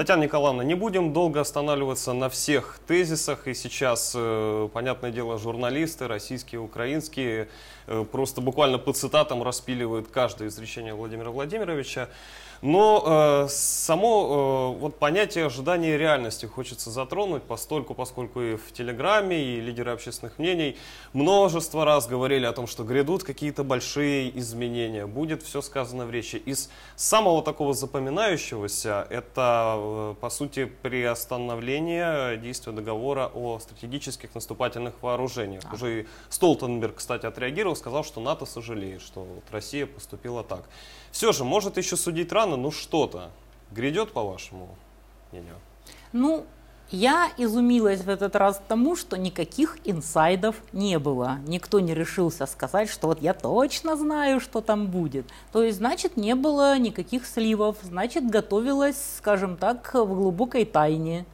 Татьяна Николаевна, не будем долго останавливаться на всех тезисах. И сейчас, э, понятное дело, журналисты, российские, украинские, э, просто буквально по цитатам распиливают каждое изречение Владимира Владимировича. Но э, само э, вот понятие ожидания реальности хочется затронуть, постольку, поскольку и в Телеграме, и лидеры общественных мнений множество раз говорили о том, что грядут какие-то большие изменения, будет все сказано в речи. Из самого такого запоминающегося это, э, по сути, приостановление действия договора о стратегических наступательных вооружениях. Да. Уже и Столтенберг, кстати, отреагировал, сказал, что НАТО сожалеет, что вот Россия поступила так. Все же, может еще судить рано, но что-то грядет, по вашему мнению? Ну, я изумилась в этот раз тому, что никаких инсайдов не было. Никто не решился сказать, что вот я точно знаю, что там будет. То есть, значит, не было никаких сливов, значит, готовилась, скажем так, в глубокой тайне.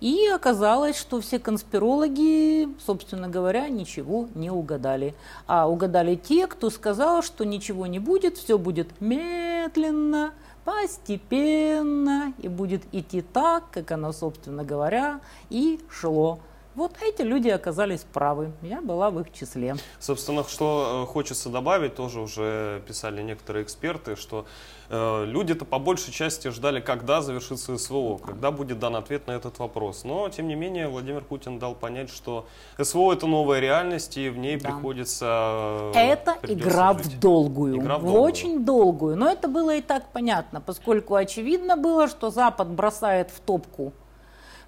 И оказалось, что все конспирологи, собственно говоря, ничего не угадали. А угадали те, кто сказал, что ничего не будет, все будет медленно, постепенно и будет идти так, как оно, собственно говоря, и шло. Вот эти люди оказались правы. Я была в их числе. Собственно, что э, хочется добавить, тоже уже писали некоторые эксперты, что э, люди-то по большей части ждали, когда завершится СВО, когда будет дан ответ на этот вопрос. Но, тем не менее, Владимир Путин дал понять, что СВО это новая реальность, и в ней да. приходится... Э, это игра жить. в долгую. Игра в, долгую. очень долгую. Но это было и так понятно, поскольку очевидно было, что Запад бросает в топку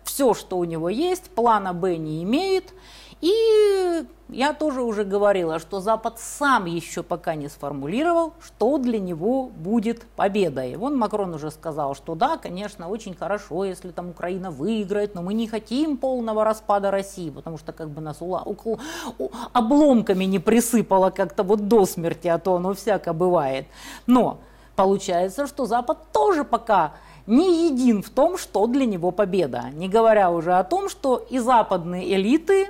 все, что у него есть, плана Б не имеет. И я тоже уже говорила, что Запад сам еще пока не сформулировал, что для него будет победой. Вон Макрон уже сказал, что да, конечно, очень хорошо, если там Украина выиграет, но мы не хотим полного распада России, потому что как бы нас ула, у, у, обломками не присыпало как-то вот до смерти, а то оно всяко бывает. Но получается, что Запад тоже пока не един в том, что для него победа. Не говоря уже о том, что и западные элиты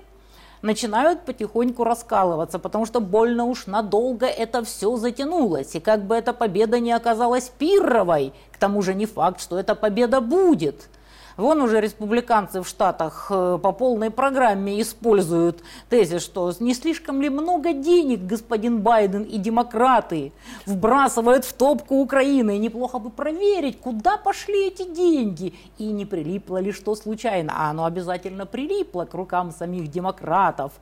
начинают потихоньку раскалываться, потому что больно уж надолго это все затянулось. И как бы эта победа не оказалась пирровой, к тому же не факт, что эта победа будет – Вон уже республиканцы в Штатах э, по полной программе используют тезис, что не слишком ли много денег господин Байден и демократы вбрасывают в топку Украины. И неплохо бы проверить, куда пошли эти деньги. И не прилипло ли что случайно. А оно обязательно прилипло к рукам самих демократов.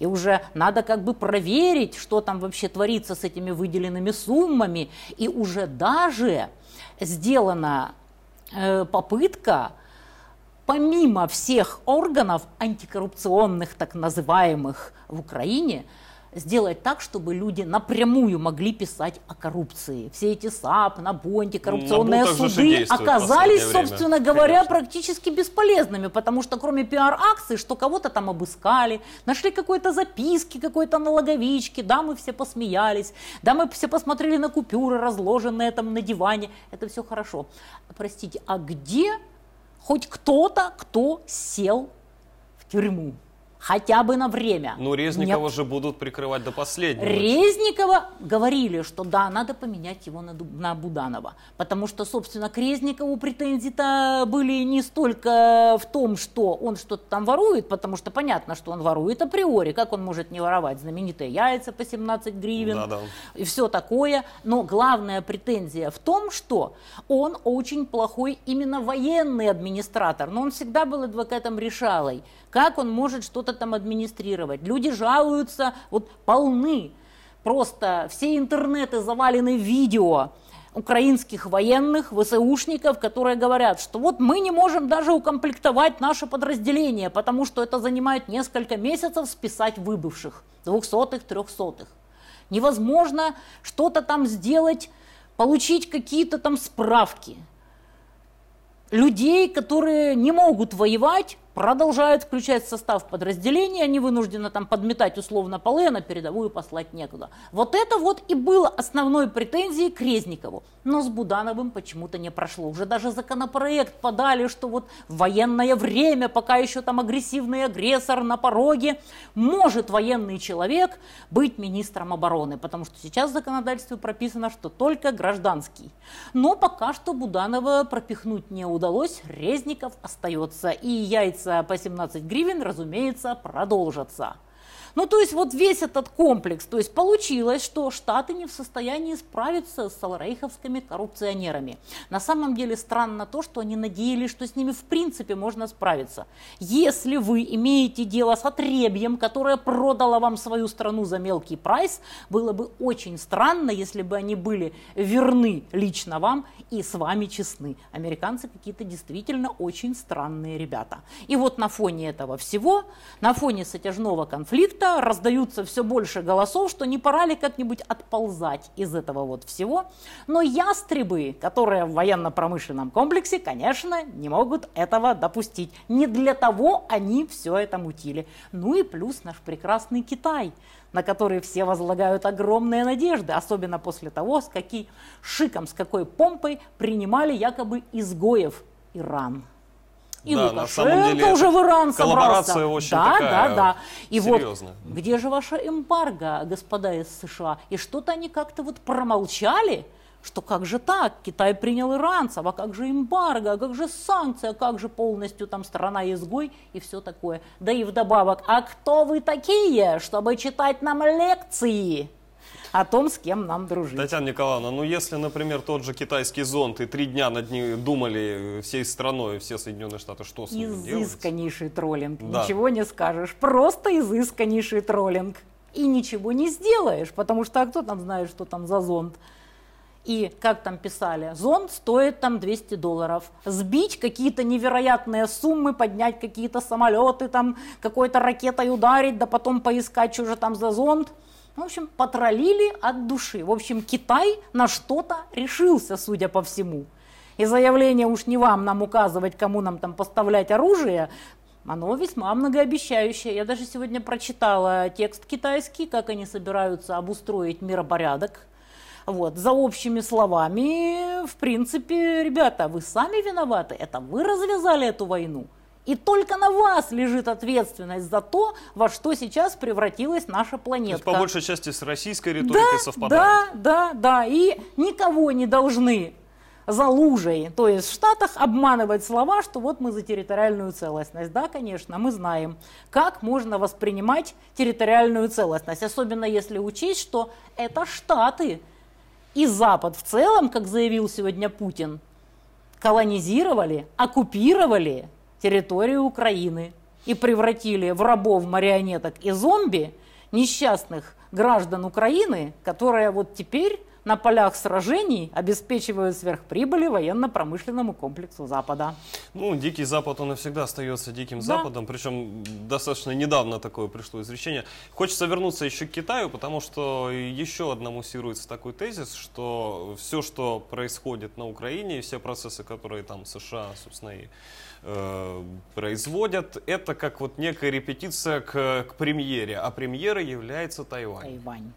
И уже надо как бы проверить, что там вообще творится с этими выделенными суммами. И уже даже сделана э, попытка помимо всех органов антикоррупционных, так называемых в Украине, сделать так, чтобы люди напрямую могли писать о коррупции. Все эти САП, НАБУ, антикоррупционные суды оказались, собственно говоря, Конечно. практически бесполезными, потому что кроме пиар-акций, что кого-то там обыскали, нашли какой-то записки, какой-то налоговички, да, мы все посмеялись, да, мы все посмотрели на купюры, разложенные там на диване, это все хорошо. Простите, а где хоть кто-то, кто сел в тюрьму хотя бы на время. Ну, Резникова Нет. же будут прикрывать до последнего. Резникова говорили, что да, надо поменять его на, на Буданова. Потому что, собственно, к Резникову претензии-то были не столько в том, что он что-то там ворует, потому что понятно, что он ворует априори. Как он может не воровать знаменитые яйца по 17 гривен да, да. и все такое. Но главная претензия в том, что он очень плохой именно военный администратор. Но он всегда был адвокатом решалой. Как он может что-то там администрировать? Люди жалуются, вот полны. Просто все интернеты завалены видео украинских военных, ВСУшников, которые говорят, что вот мы не можем даже укомплектовать наше подразделение, потому что это занимает несколько месяцев списать выбывших, двухсотых, трехсотых. Невозможно что-то там сделать, получить какие-то там справки. Людей, которые не могут воевать, продолжают включать состав подразделения, они вынуждены там подметать условно полы, а на передовую послать некуда. Вот это вот и было основной претензией к Резникову. Но с Будановым почему-то не прошло. Уже даже законопроект подали, что вот в военное время, пока еще там агрессивный агрессор на пороге, может военный человек быть министром обороны, потому что сейчас в законодательстве прописано, что только гражданский. Но пока что Буданова пропихнуть не удалось, Резников остается. И яйца по 17 гривен, разумеется, продолжатся. Ну, то есть вот весь этот комплекс, то есть получилось, что Штаты не в состоянии справиться с саларейховскими коррупционерами. На самом деле странно то, что они надеялись, что с ними в принципе можно справиться. Если вы имеете дело с отребьем, которое продало вам свою страну за мелкий прайс, было бы очень странно, если бы они были верны лично вам и с вами честны. Американцы какие-то действительно очень странные ребята. И вот на фоне этого всего, на фоне затяжного конфликта, конфликта раздаются все больше голосов, что не пора ли как-нибудь отползать из этого вот всего. Но ястребы, которые в военно-промышленном комплексе, конечно, не могут этого допустить. Не для того они все это мутили. Ну и плюс наш прекрасный Китай, на который все возлагают огромные надежды, особенно после того, с каким шиком, с какой помпой принимали якобы изгоев Иран. И да, Лукашенко уже в Иран коллаборация очень да, такая да, да. И серьезная. вот где же ваша эмбарго, господа из США? И что-то они как-то вот промолчали, что как же так, Китай принял иранцев, а как же эмбарго, а как же санкция, а как же полностью там страна-изгой и все такое. Да и вдобавок, а кто вы такие, чтобы читать нам лекции? О том, с кем нам дружить. Татьяна Николаевна, ну если, например, тот же китайский зонт и три дня над ним думали всей страной, все Соединенные Штаты, что с ним делать? Изысканнейший троллинг, да. ничего не скажешь, просто изысканнейший троллинг. И ничего не сделаешь, потому что а кто там знает, что там за зонт? И, как там писали, зонт стоит там 200 долларов. Сбить какие-то невероятные суммы, поднять какие-то самолеты, там какой-то ракетой ударить, да потом поискать, что же там за зонт – в общем, потроллили от души. В общем, Китай на что-то решился, судя по всему. И заявление уж не вам нам указывать, кому нам там поставлять оружие, оно весьма многообещающее. Я даже сегодня прочитала текст китайский, как они собираются обустроить миропорядок. Вот, за общими словами, в принципе, ребята, вы сами виноваты, это вы развязали эту войну. И только на вас лежит ответственность за то, во что сейчас превратилась наша планета. То есть, по большей части с российской риторикой да, совпадает. Да, да, да. И никого не должны за лужей, то есть в Штатах обманывать слова, что вот мы за территориальную целостность. Да, конечно, мы знаем, как можно воспринимать территориальную целостность, особенно если учесть, что это Штаты и Запад в целом, как заявил сегодня Путин, колонизировали, оккупировали территорию Украины и превратили в рабов, марионеток и зомби несчастных граждан Украины, которые вот теперь на полях сражений обеспечивают сверхприбыли военно-промышленному комплексу Запада. Ну, Дикий Запад, он и всегда остается Диким да. Западом, причем достаточно недавно такое пришло изречение. Хочется вернуться еще к Китаю, потому что еще одна муссируется такой тезис, что все, что происходит на Украине, все процессы, которые там США, собственно, и производят, это как вот некая репетиция к, к премьере, а премьерой является Тайвань. Тайвань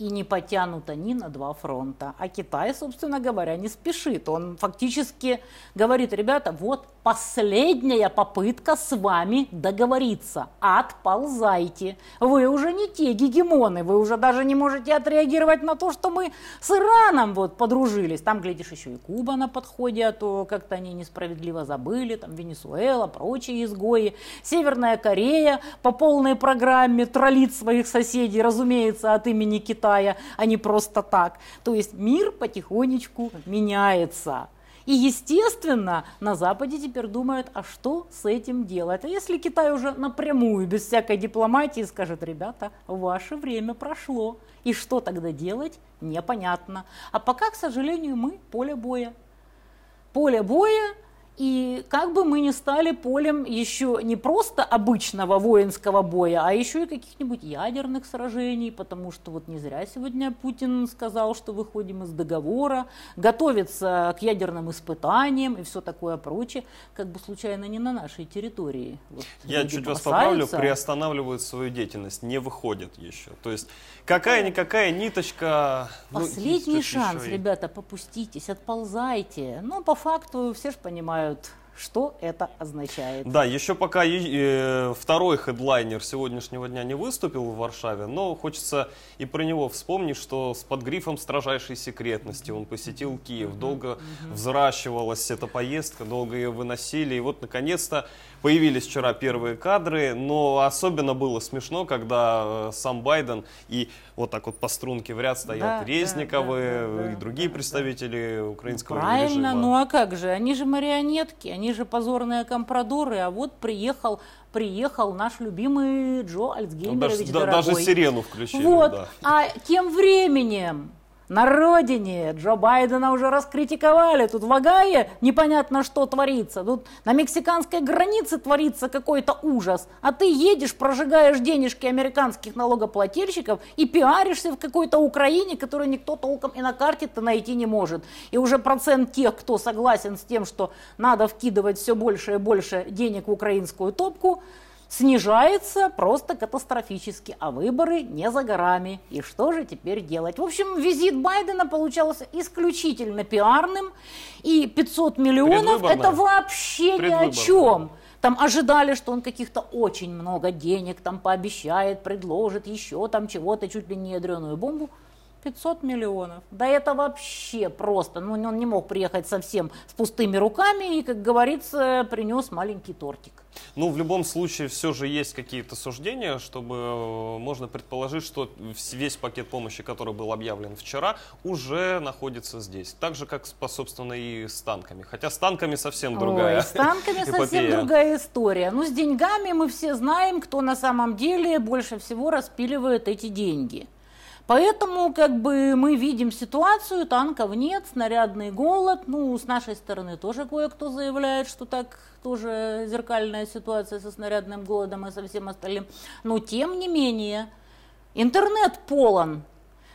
и не потянут они на два фронта. А Китай, собственно говоря, не спешит. Он фактически говорит, ребята, вот последняя попытка с вами договориться. Отползайте. Вы уже не те гегемоны, вы уже даже не можете отреагировать на то, что мы с Ираном вот подружились. Там, глядишь, еще и Куба на подходе, а то как-то они несправедливо забыли, там Венесуэла, прочие изгои. Северная Корея по полной программе троллит своих соседей, разумеется, от имени Китая, а не просто так. То есть мир потихонечку меняется. И, естественно, на Западе теперь думают, а что с этим делать? А если Китай уже напрямую, без всякой дипломатии, скажет, ребята, ваше время прошло, и что тогда делать, непонятно. А пока, к сожалению, мы поле боя. Поле боя, и как бы мы ни стали полем еще не просто обычного воинского боя, а еще и каких-нибудь ядерных сражений, потому что вот не зря сегодня Путин сказал, что выходим из договора, готовится к ядерным испытаниям и все такое прочее, как бы случайно не на нашей территории. Вот Я чуть вас поправлю, приостанавливают свою деятельность, не выходят еще. То есть какая-никакая ниточка... Ну, Последний ну, шанс, ребята, попуститесь, отползайте. Но по факту все же понимают, что это означает. Да, еще пока э, второй хедлайнер сегодняшнего дня не выступил в Варшаве, но хочется и про него вспомнить, что с под грифом строжайшей секретности он посетил Киев. Долго взращивалась эта поездка, долго ее выносили, и вот наконец-то Появились вчера первые кадры, но особенно было смешно, когда э, сам Байден и вот так вот по струнке в ряд стоят да, Резниковы да, да, да, и другие да, представители да. украинского Правильно, режима. ну а как же, они же марионетки, они же позорные компрадоры, а вот приехал приехал наш любимый Джо Альцгеймерович ну, даже, даже сирену включили. Вот, да. а тем временем на родине Джо Байдена уже раскритиковали. Тут в Агае непонятно, что творится. Тут на мексиканской границе творится какой-то ужас. А ты едешь, прожигаешь денежки американских налогоплательщиков и пиаришься в какой-то Украине, которую никто толком и на карте-то найти не может. И уже процент тех, кто согласен с тем, что надо вкидывать все больше и больше денег в украинскую топку, снижается просто катастрофически, а выборы не за горами. И что же теперь делать? В общем, визит Байдена получался исключительно пиарным, и 500 миллионов это вообще ни о чем. Там ожидали, что он каких-то очень много денег там пообещает, предложит еще там чего-то, чуть ли не ядреную бомбу. 500 миллионов. Да это вообще просто. Ну, он не мог приехать совсем с пустыми руками и, как говорится, принес маленький тортик. Ну, в любом случае, все же есть какие-то суждения, чтобы э, можно предположить, что весь пакет помощи, который был объявлен вчера, уже находится здесь. Так же, как, собственно, и с танками. Хотя с танками совсем другая Ой, с танками совсем другая история. Ну, с деньгами мы все знаем, кто на самом деле больше всего распиливает эти деньги. Поэтому как бы мы видим ситуацию, танков нет, снарядный голод. Ну, с нашей стороны тоже кое-кто заявляет, что так тоже зеркальная ситуация со снарядным голодом и со всем остальным. Но тем не менее, интернет полон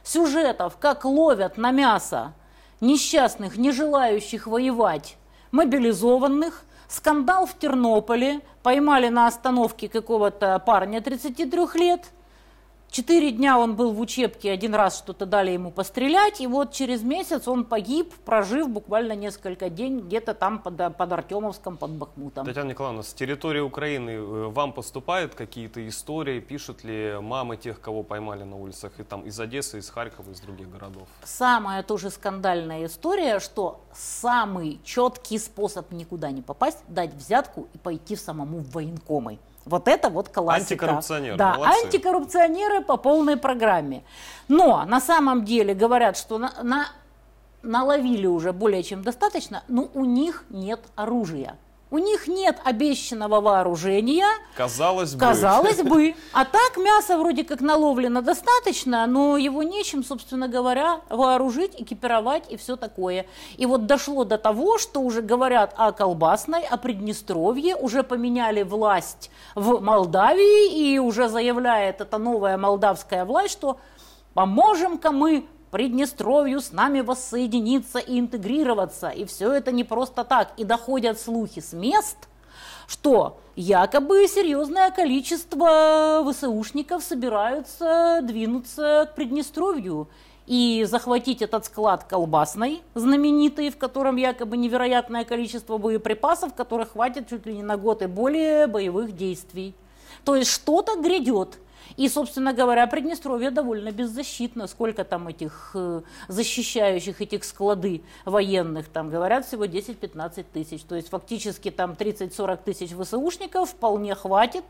сюжетов, как ловят на мясо несчастных, не желающих воевать, мобилизованных. Скандал в Тернополе, поймали на остановке какого-то парня 33 лет – Четыре дня он был в учебке, один раз что-то дали ему пострелять, и вот через месяц он погиб, прожив буквально несколько дней где-то там под, под Артемовском, под Бахмутом. Татьяна Николаевна, с территории Украины э, вам поступают какие-то истории, пишут ли мамы тех, кого поймали на улицах, и там из Одессы, из Харькова, из других городов? Самая тоже скандальная история, что самый четкий способ никуда не попасть, дать взятку и пойти самому в военкомы. Вот это вот классика. Антикоррупционеры. Да, молодцы. антикоррупционеры по полной программе. Но на самом деле говорят, что на, на, наловили уже более чем достаточно, но у них нет оружия. У них нет обещанного вооружения. Казалось бы. Казалось бы. А так мясо вроде как наловлено достаточно, но его нечем, собственно говоря, вооружить, экипировать и все такое. И вот дошло до того, что уже говорят о колбасной, о Приднестровье, уже поменяли власть в Молдавии, и уже заявляет эта новая молдавская власть, что поможем-ка мы Приднестровью с нами воссоединиться и интегрироваться. И все это не просто так. И доходят слухи с мест, что якобы серьезное количество ВСУшников собираются двинуться к Приднестровью и захватить этот склад колбасной, знаменитый, в котором якобы невероятное количество боеприпасов, которых хватит чуть ли не на год и более боевых действий. То есть что-то грядет. И, собственно говоря, Приднестровье довольно беззащитно. Сколько там этих э, защищающих этих склады военных, там говорят всего 10-15 тысяч. То есть фактически там 30-40 тысяч ВСУшников вполне хватит,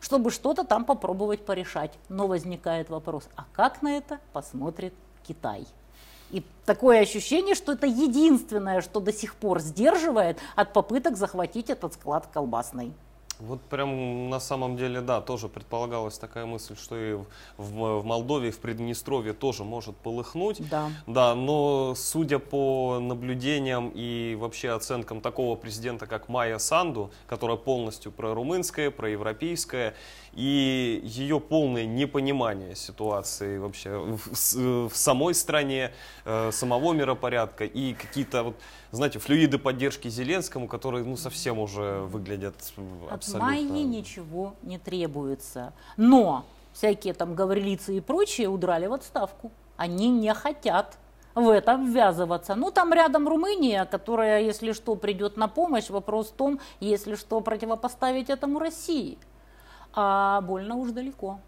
чтобы что-то там попробовать порешать. Но возникает вопрос, а как на это посмотрит Китай? И такое ощущение, что это единственное, что до сих пор сдерживает от попыток захватить этот склад колбасный. Вот прям на самом деле, да, тоже предполагалась такая мысль, что и в, в, в Молдове, в Приднестровье тоже может полыхнуть. Да. Да, но судя по наблюдениям и вообще оценкам такого президента, как Майя Санду, которая полностью прорумынская, проевропейская, и ее полное непонимание ситуации вообще в, в самой стране, э, самого миропорядка и какие-то вот, знаете, флюиды поддержки Зеленскому, которые ну совсем уже выглядят абсолютно. От Майи ничего не требуется, но всякие там гаврилицы и прочие удрали в отставку. Они не хотят в это ввязываться. Ну, там рядом Румыния, которая, если что, придет на помощь. Вопрос в том, если что, противопоставить этому России а больно уж далеко.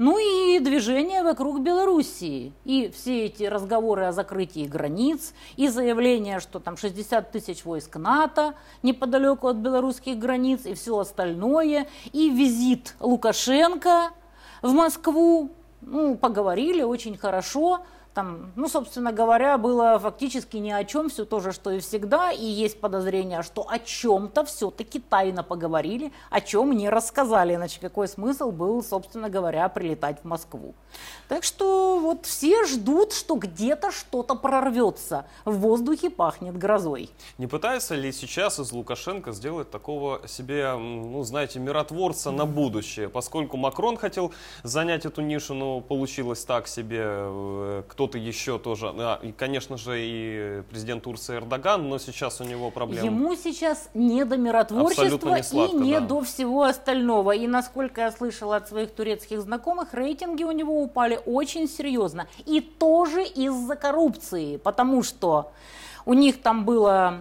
Ну и движение вокруг Белоруссии. И все эти разговоры о закрытии границ, и заявление, что там 60 тысяч войск НАТО неподалеку от белорусских границ, и все остальное, и визит Лукашенко в Москву. Ну, поговорили очень хорошо там, ну, собственно говоря, было фактически ни о чем, все то же, что и всегда, и есть подозрение, что о чем-то все-таки тайно поговорили, о чем не рассказали, иначе какой смысл был, собственно говоря, прилетать в Москву. Так что вот все ждут, что где-то что-то прорвется, в воздухе пахнет грозой. Не пытается ли сейчас из Лукашенко сделать такого себе, ну, знаете, миротворца на будущее, поскольку Макрон хотел занять эту нишу, но получилось так себе, э, кто-то еще тоже, а, и, конечно же, и президент Турции Эрдоган, но сейчас у него проблемы. Ему сейчас не до миротворчества не сладко, и не да. до всего остального. И насколько я слышала от своих турецких знакомых, рейтинги у него упали очень серьезно. И тоже из-за коррупции, потому что у них там было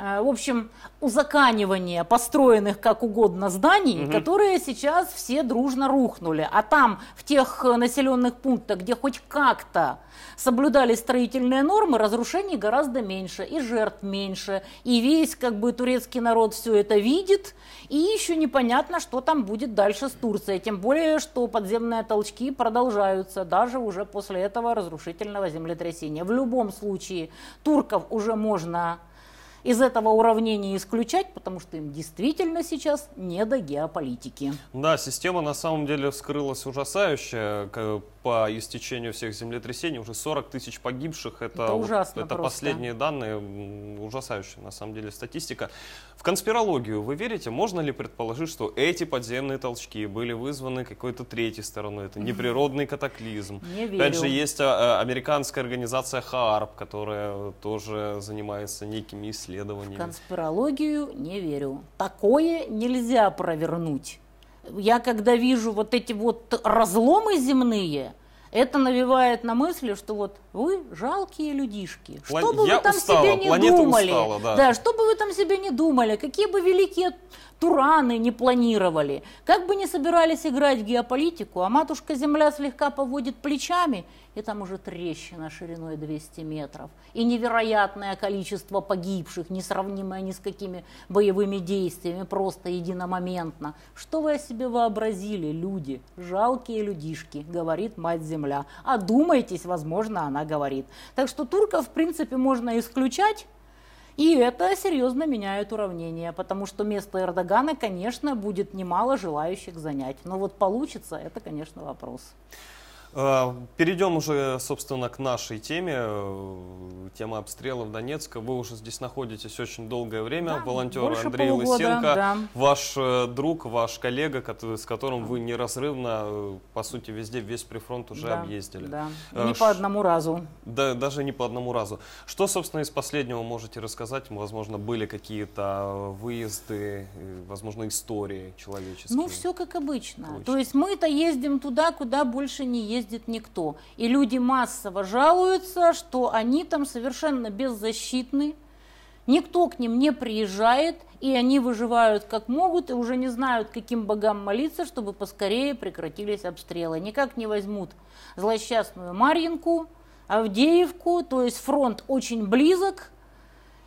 в общем, узаканивание построенных как угодно зданий, угу. которые сейчас все дружно рухнули. А там, в тех населенных пунктах, где хоть как-то соблюдали строительные нормы, разрушений гораздо меньше, и жертв меньше, и весь как бы турецкий народ все это видит, и еще непонятно, что там будет дальше с Турцией, тем более, что подземные толчки продолжаются даже уже после этого разрушительного землетрясения. В любом случае, турков уже можно из этого уравнения исключать, потому что им действительно сейчас не до геополитики. Да, система на самом деле вскрылась ужасающая по истечению всех землетрясений. Уже 40 тысяч погибших. Это, это ужасно Это просто. последние данные, ужасающая на самом деле статистика. В конспирологию вы верите? Можно ли предположить, что эти подземные толчки были вызваны какой-то третьей стороной? Это неприродный катаклизм. Не верю. Опять же, есть а, а, американская организация ХААРП, которая тоже занимается некими исследованиями исследованиями. В конспирологию не верю. Такое нельзя провернуть. Я когда вижу вот эти вот разломы земные, это навевает на мысли, что вот вы жалкие людишки. План... Что бы Я вы там устала, себе не думали, устала, да. да, что бы вы там себе не думали, какие бы великие тураны не планировали, как бы не собирались играть в геополитику, а матушка Земля слегка поводит плечами, и там уже трещина шириной 200 метров, и невероятное количество погибших, несравнимое ни с какими боевыми действиями, просто единомоментно. Что вы о себе вообразили, люди? Жалкие людишки, говорит мать Земля. Одумайтесь, возможно, она говорит. Так что турков, в принципе, можно исключать, и это серьезно меняет уравнение, потому что место Эрдогана, конечно, будет немало желающих занять. Но вот получится, это, конечно, вопрос. Э, перейдем уже, собственно, к нашей теме. Э, тема обстрелов Донецка. Вы уже здесь находитесь очень долгое время. Да, Волонтер Андрей полугода, Лысенко, да. ваш э, друг, ваш коллега, с которым вы неразрывно, по сути, везде, весь прифронт уже да, объездили. Да. И не Ш... по одному разу. Да, даже не по одному разу. Что, собственно, из последнего можете рассказать? Возможно, были какие-то выезды, возможно, истории человеческие? Ну, все как обычно. обычно. То есть мы-то ездим туда, куда больше не ездим ездит никто. И люди массово жалуются, что они там совершенно беззащитны, никто к ним не приезжает, и они выживают как могут, и уже не знают, каким богам молиться, чтобы поскорее прекратились обстрелы. Никак не возьмут злосчастную Марьинку, Авдеевку, то есть фронт очень близок,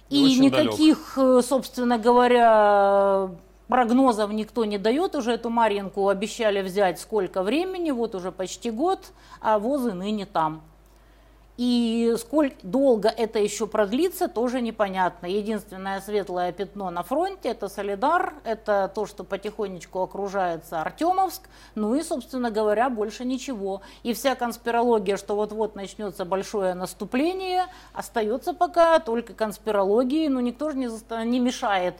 и, и никаких, далек. Э, собственно говоря, Прогнозов никто не дает, уже эту Марьинку обещали взять сколько времени, вот уже почти год, а возы ныне там. И сколько долго это еще продлится, тоже непонятно. Единственное светлое пятно на фронте – это Солидар, это то, что потихонечку окружается Артемовск, ну и, собственно говоря, больше ничего. И вся конспирология, что вот-вот начнется большое наступление, остается пока только конспирологией, но никто же не, не мешает.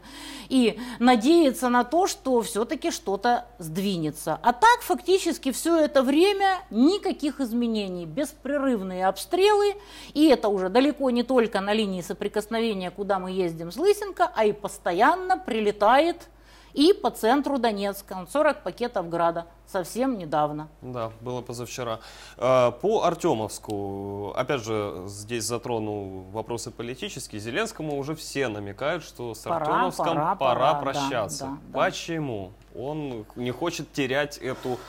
И надеяться на то, что все-таки что-то сдвинется. А так, фактически, все это время никаких изменений, беспрерывные обстрелы, стрелы, и это уже далеко не только на линии соприкосновения, куда мы ездим с Лысенко, а и постоянно прилетает и по центру Донецка, 40 пакетов града, совсем недавно. Да, было позавчера. А, по Артемовску, опять же, здесь затрону вопросы политические. Зеленскому уже все намекают, что с пора, Артемовском пора, пора, пора прощаться. Да, да, Почему? Он не хочет терять эту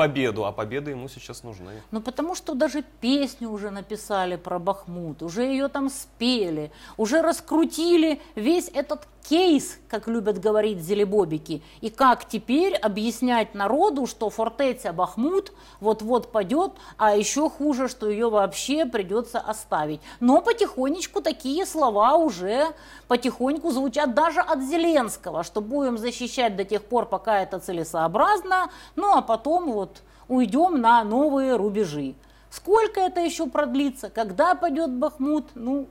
победу, а победы ему сейчас нужны. Ну, потому что даже песню уже написали про Бахмут, уже ее там спели, уже раскрутили весь этот кейс, как любят говорить зелебобики, и как теперь объяснять народу, что фортеця Бахмут вот-вот падет, а еще хуже, что ее вообще придется оставить. Но потихонечку такие слова уже потихоньку звучат даже от Зеленского, что будем защищать до тех пор, пока это целесообразно, ну а потом вот уйдем на новые рубежи. Сколько это еще продлится, когда пойдет Бахмут, ну,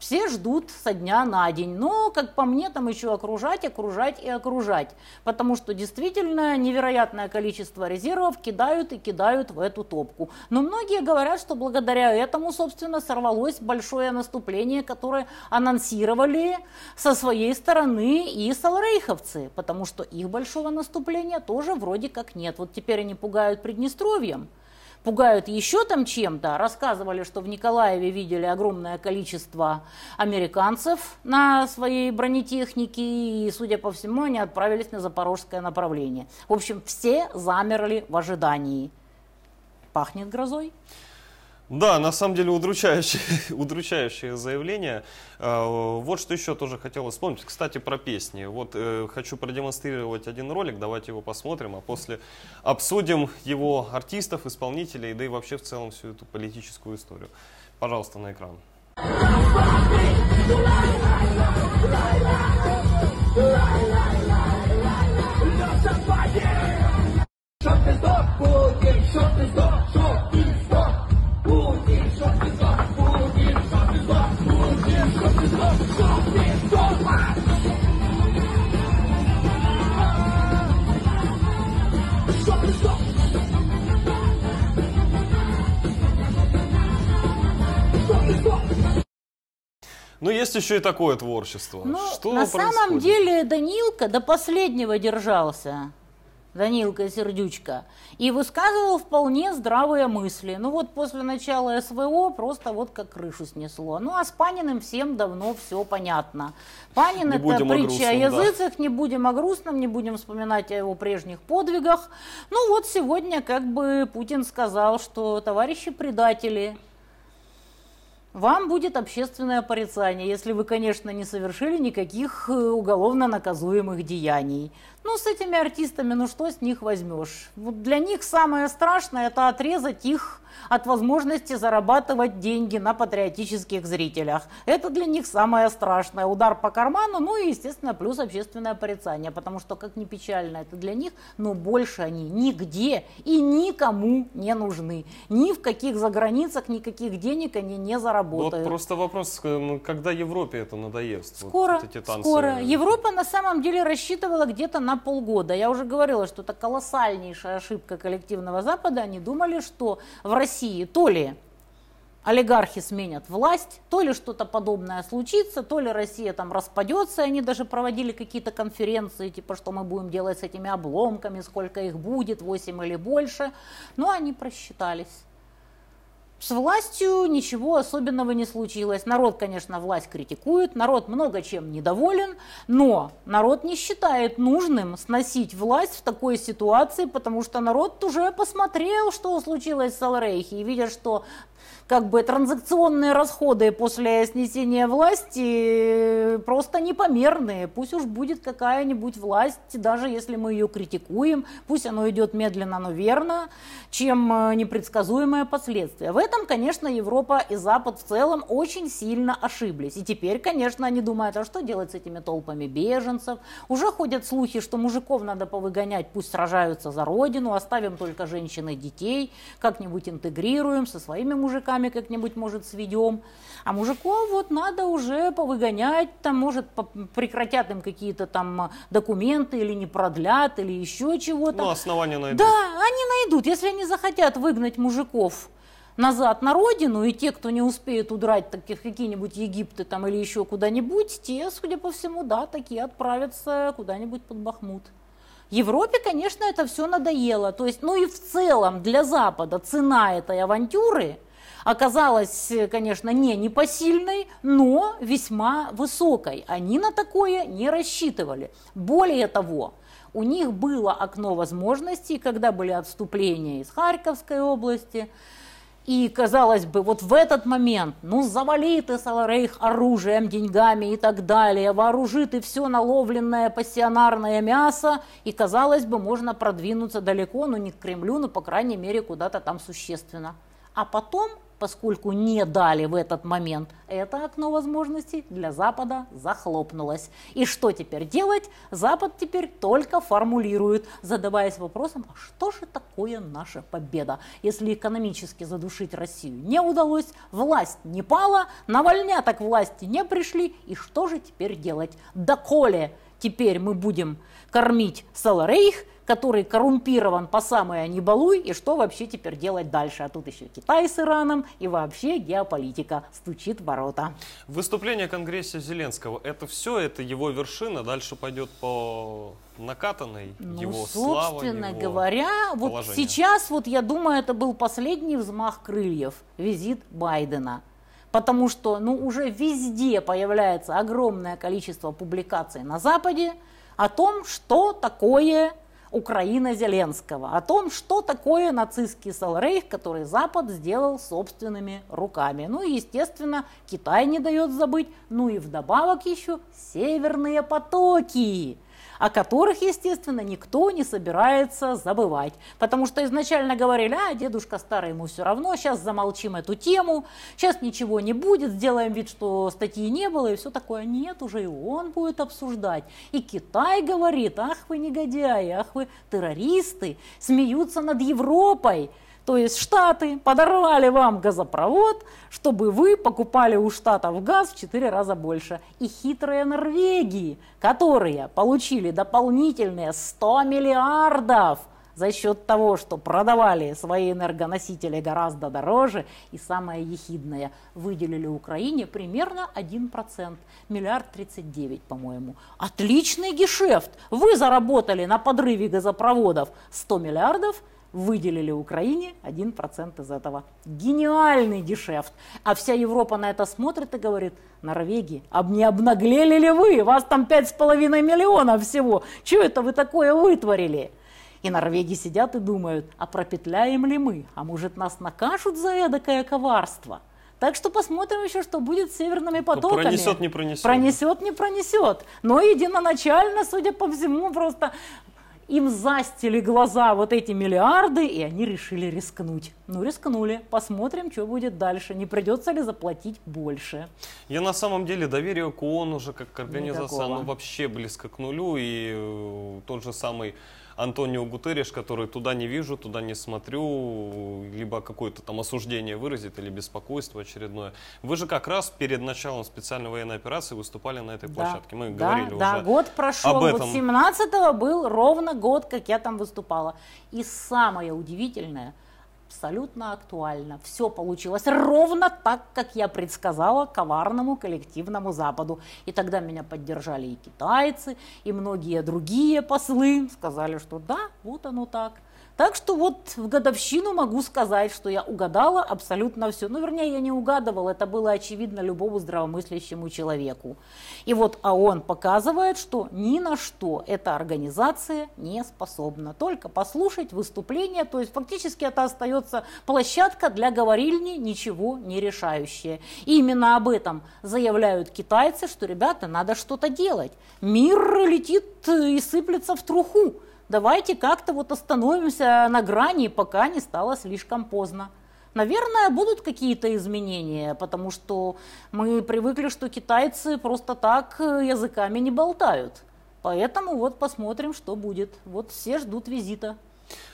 все ждут со дня на день. Но, как по мне, там еще окружать, окружать и окружать. Потому что действительно невероятное количество резервов кидают и кидают в эту топку. Но многие говорят, что благодаря этому, собственно, сорвалось большое наступление, которое анонсировали со своей стороны и салрейховцы. Потому что их большого наступления тоже вроде как нет. Вот теперь они пугают Приднестровьем пугают еще там чем-то. Рассказывали, что в Николаеве видели огромное количество американцев на своей бронетехнике, и, судя по всему, они отправились на запорожское направление. В общем, все замерли в ожидании. Пахнет грозой. Да, на самом деле удручающее, удручающее заявление. А, вот что еще тоже хотелось вспомнить. Кстати, про песни. Вот э, хочу продемонстрировать один ролик, давайте его посмотрим, а после обсудим его артистов, исполнителей, да и вообще в целом всю эту политическую историю. Пожалуйста, на экран. Shut this up, boy, shut Ну, есть еще и такое творчество. Ну, Что на происходит? самом деле Данилка до последнего держался. Данилка Сердючка, и высказывал вполне здравые мысли. Ну вот после начала СВО просто вот как крышу снесло. Ну а с Паниным всем давно все понятно. Панин не это притча о, о языцах, да. не будем о грустном, не будем вспоминать о его прежних подвигах. Ну вот сегодня как бы Путин сказал, что товарищи предатели, вам будет общественное порицание, если вы, конечно, не совершили никаких э, уголовно наказуемых деяний. Ну, с этими артистами, ну что с них возьмешь? Вот для них самое страшное – это отрезать их от возможности зарабатывать деньги на патриотических зрителях. Это для них самое страшное. Удар по карману, ну и, естественно, плюс общественное порицание. Потому что, как ни печально это для них, но больше они нигде и никому не нужны. Ни в каких заграницах никаких денег они не заработают. Вот просто вопрос, ну, когда Европе это надоест? Скоро, вот эти танцы. скоро. Европа на самом деле рассчитывала где-то на на полгода. Я уже говорила, что это колоссальнейшая ошибка коллективного Запада. Они думали, что в России то ли олигархи сменят власть, то ли что-то подобное случится, то ли Россия там распадется, они даже проводили какие-то конференции, типа, что мы будем делать с этими обломками, сколько их будет, 8 или больше, но они просчитались. С властью ничего особенного не случилось. Народ, конечно, власть критикует, народ много чем недоволен, но народ не считает нужным сносить власть в такой ситуации, потому что народ уже посмотрел, что случилось с Алрейхи, и видя, что как бы транзакционные расходы после снесения власти э, просто непомерные. Пусть уж будет какая-нибудь власть, даже если мы ее критикуем, пусть оно идет медленно, но верно, чем э, непредсказуемое последствие. В этом, конечно, Европа и Запад в целом очень сильно ошиблись. И теперь, конечно, они думают, а что делать с этими толпами беженцев? Уже ходят слухи, что мужиков надо повыгонять, пусть сражаются за родину, оставим только женщин и детей, как-нибудь интегрируем со своими мужиками сами как-нибудь, может, сведем. А мужиков вот надо уже повыгонять, там, может, прекратят им какие-то там документы или не продлят, или еще чего-то. Ну, основания найдут. Да, они найдут. Если они захотят выгнать мужиков назад на родину, и те, кто не успеет удрать таких какие-нибудь Египты там или еще куда-нибудь, те, судя по всему, да, такие отправятся куда-нибудь под Бахмут. Европе, конечно, это все надоело. То есть, ну и в целом для Запада цена этой авантюры – оказалась, конечно, не непосильной, но весьма высокой. Они на такое не рассчитывали. Более того, у них было окно возможностей, когда были отступления из Харьковской области, и, казалось бы, вот в этот момент, ну, завали ты Саларейх оружием, деньгами и так далее, вооружи ты все наловленное пассионарное мясо, и, казалось бы, можно продвинуться далеко, ну, не к Кремлю, но, по крайней мере, куда-то там существенно. А потом поскольку не дали в этот момент, это окно возможностей для Запада захлопнулось. И что теперь делать? Запад теперь только формулирует, задаваясь вопросом, а что же такое наша победа? Если экономически задушить Россию не удалось, власть не пала, Навальня так власти не пришли, и что же теперь делать? Доколе теперь мы будем кормить Саларейх, который коррумпирован по самое не балуй, и что вообще теперь делать дальше. А тут еще Китай с Ираном, и вообще геополитика стучит в ворота. Выступление Конгресса Зеленского, это все, это его вершина, дальше пойдет по накатанной ну, его слава, собственно его говоря, вот сейчас, вот я думаю, это был последний взмах крыльев, визит Байдена. Потому что, ну, уже везде появляется огромное количество публикаций на Западе о том, что такое Украина Зеленского, о том, что такое нацистский Салрейх, который Запад сделал собственными руками. Ну и, естественно, Китай не дает забыть, ну и вдобавок еще северные потоки о которых, естественно, никто не собирается забывать. Потому что изначально говорили, а, дедушка старый, ему все равно, сейчас замолчим эту тему, сейчас ничего не будет, сделаем вид, что статьи не было, и все такое. Нет, уже и он будет обсуждать. И Китай говорит, ах вы негодяи, ах вы террористы, смеются над Европой. То есть Штаты подорвали вам газопровод, чтобы вы покупали у Штатов газ в 4 раза больше. И хитрые Норвегии, которые получили дополнительные 100 миллиардов за счет того, что продавали свои энергоносители гораздо дороже, и самое ехидное, выделили Украине примерно 1%, миллиард 39, по-моему. Отличный гешефт! Вы заработали на подрыве газопроводов 100 миллиардов, выделили Украине 1% из этого. Гениальный дешевт. А вся Европа на это смотрит и говорит, Норвегии, об не обнаглели ли вы? Вас там 5,5 миллионов всего. Чего это вы такое вытворили? И норвеги сидят и думают, а пропетляем ли мы? А может нас накажут за эдакое коварство? Так что посмотрим еще, что будет с северными потоками. Но пронесет, не пронесет. Пронесет, не пронесет. Но единоначально, судя по всему, просто им застили глаза вот эти миллиарды, и они решили рискнуть. Ну, рискнули. Посмотрим, что будет дальше. Не придется ли заплатить больше. Я на самом деле доверие к ООН уже как организация, Никакого. оно вообще близко к нулю. И э, тот же самый Антонио Гутерриш, который туда не вижу, туда не смотрю, либо какое-то там осуждение выразит или беспокойство очередное. Вы же как раз перед началом специальной военной операции выступали на этой да, площадке. Мы да, говорили да, уже год прошел. Об этом. Вот 17-го был ровно год, как я там выступала. И самое удивительное – абсолютно актуально. Все получилось ровно так, как я предсказала коварному коллективному Западу. И тогда меня поддержали и китайцы, и многие другие послы. Сказали, что да, вот оно так. Так что вот в годовщину могу сказать, что я угадала абсолютно все. Ну, вернее, я не угадывала, это было очевидно любому здравомыслящему человеку. И вот а он показывает, что ни на что эта организация не способна. Только послушать выступление, то есть фактически это остается площадка для говорильни, ничего не решающая. И именно об этом заявляют китайцы, что, ребята, надо что-то делать. Мир летит и сыплется в труху давайте как-то вот остановимся на грани, пока не стало слишком поздно. Наверное, будут какие-то изменения, потому что мы привыкли, что китайцы просто так э, языками не болтают. Поэтому вот посмотрим, что будет. Вот все ждут визита.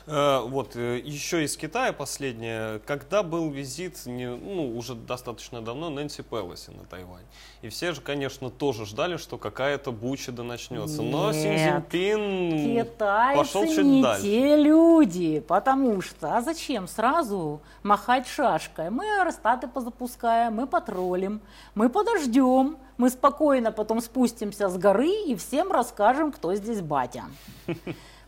Э, вот, э, еще из Китая последнее. Когда был визит, не, ну, уже достаточно давно, Нэнси Пелоси на Тайвань. И все же, конечно, тоже ждали, что какая-то бучеда начнется. Нет, Но Си Цзиньпин пошел чуть не дальше. те люди, потому что, а зачем сразу махать шашкой? Мы аэростаты позапускаем, мы потроллим, мы подождем, мы спокойно потом спустимся с горы и всем расскажем, кто здесь батя.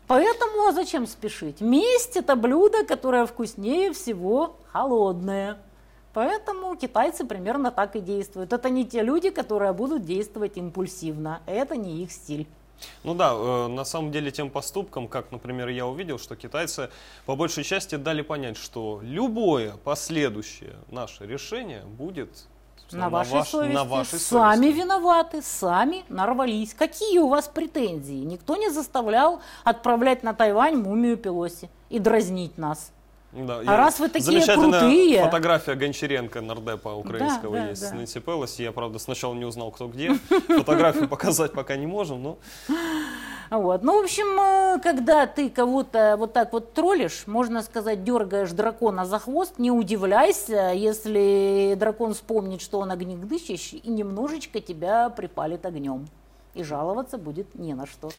Поэтому а зачем спешить? Месть – это блюдо, которое вкуснее всего холодное. Поэтому китайцы примерно так и действуют. Это не те люди, которые будут действовать импульсивно. Это не их стиль. Ну да, э, на самом деле тем поступком, как, например, я увидел, что китайцы по большей части дали понять, что любое последующее наше решение будет на вашей, ваш, совести. на вашей сами совести. виноваты, сами нарвались. Какие у вас претензии? Никто не заставлял отправлять на Тайвань мумию Пелоси и дразнить нас. Да, а раз вы такие крутые... фотография Гончаренко, нардепа украинского да, да, есть да. Нэнси Пелоси. Я, правда, сначала не узнал, кто где. Фотографию показать пока не можем, но... Вот. Ну, в общем, э, когда ты кого-то вот так вот троллишь, можно сказать, дергаешь дракона за хвост, не удивляйся, если дракон вспомнит, что он огнедышащий, и немножечко тебя припалит огнем. И жаловаться будет не на что.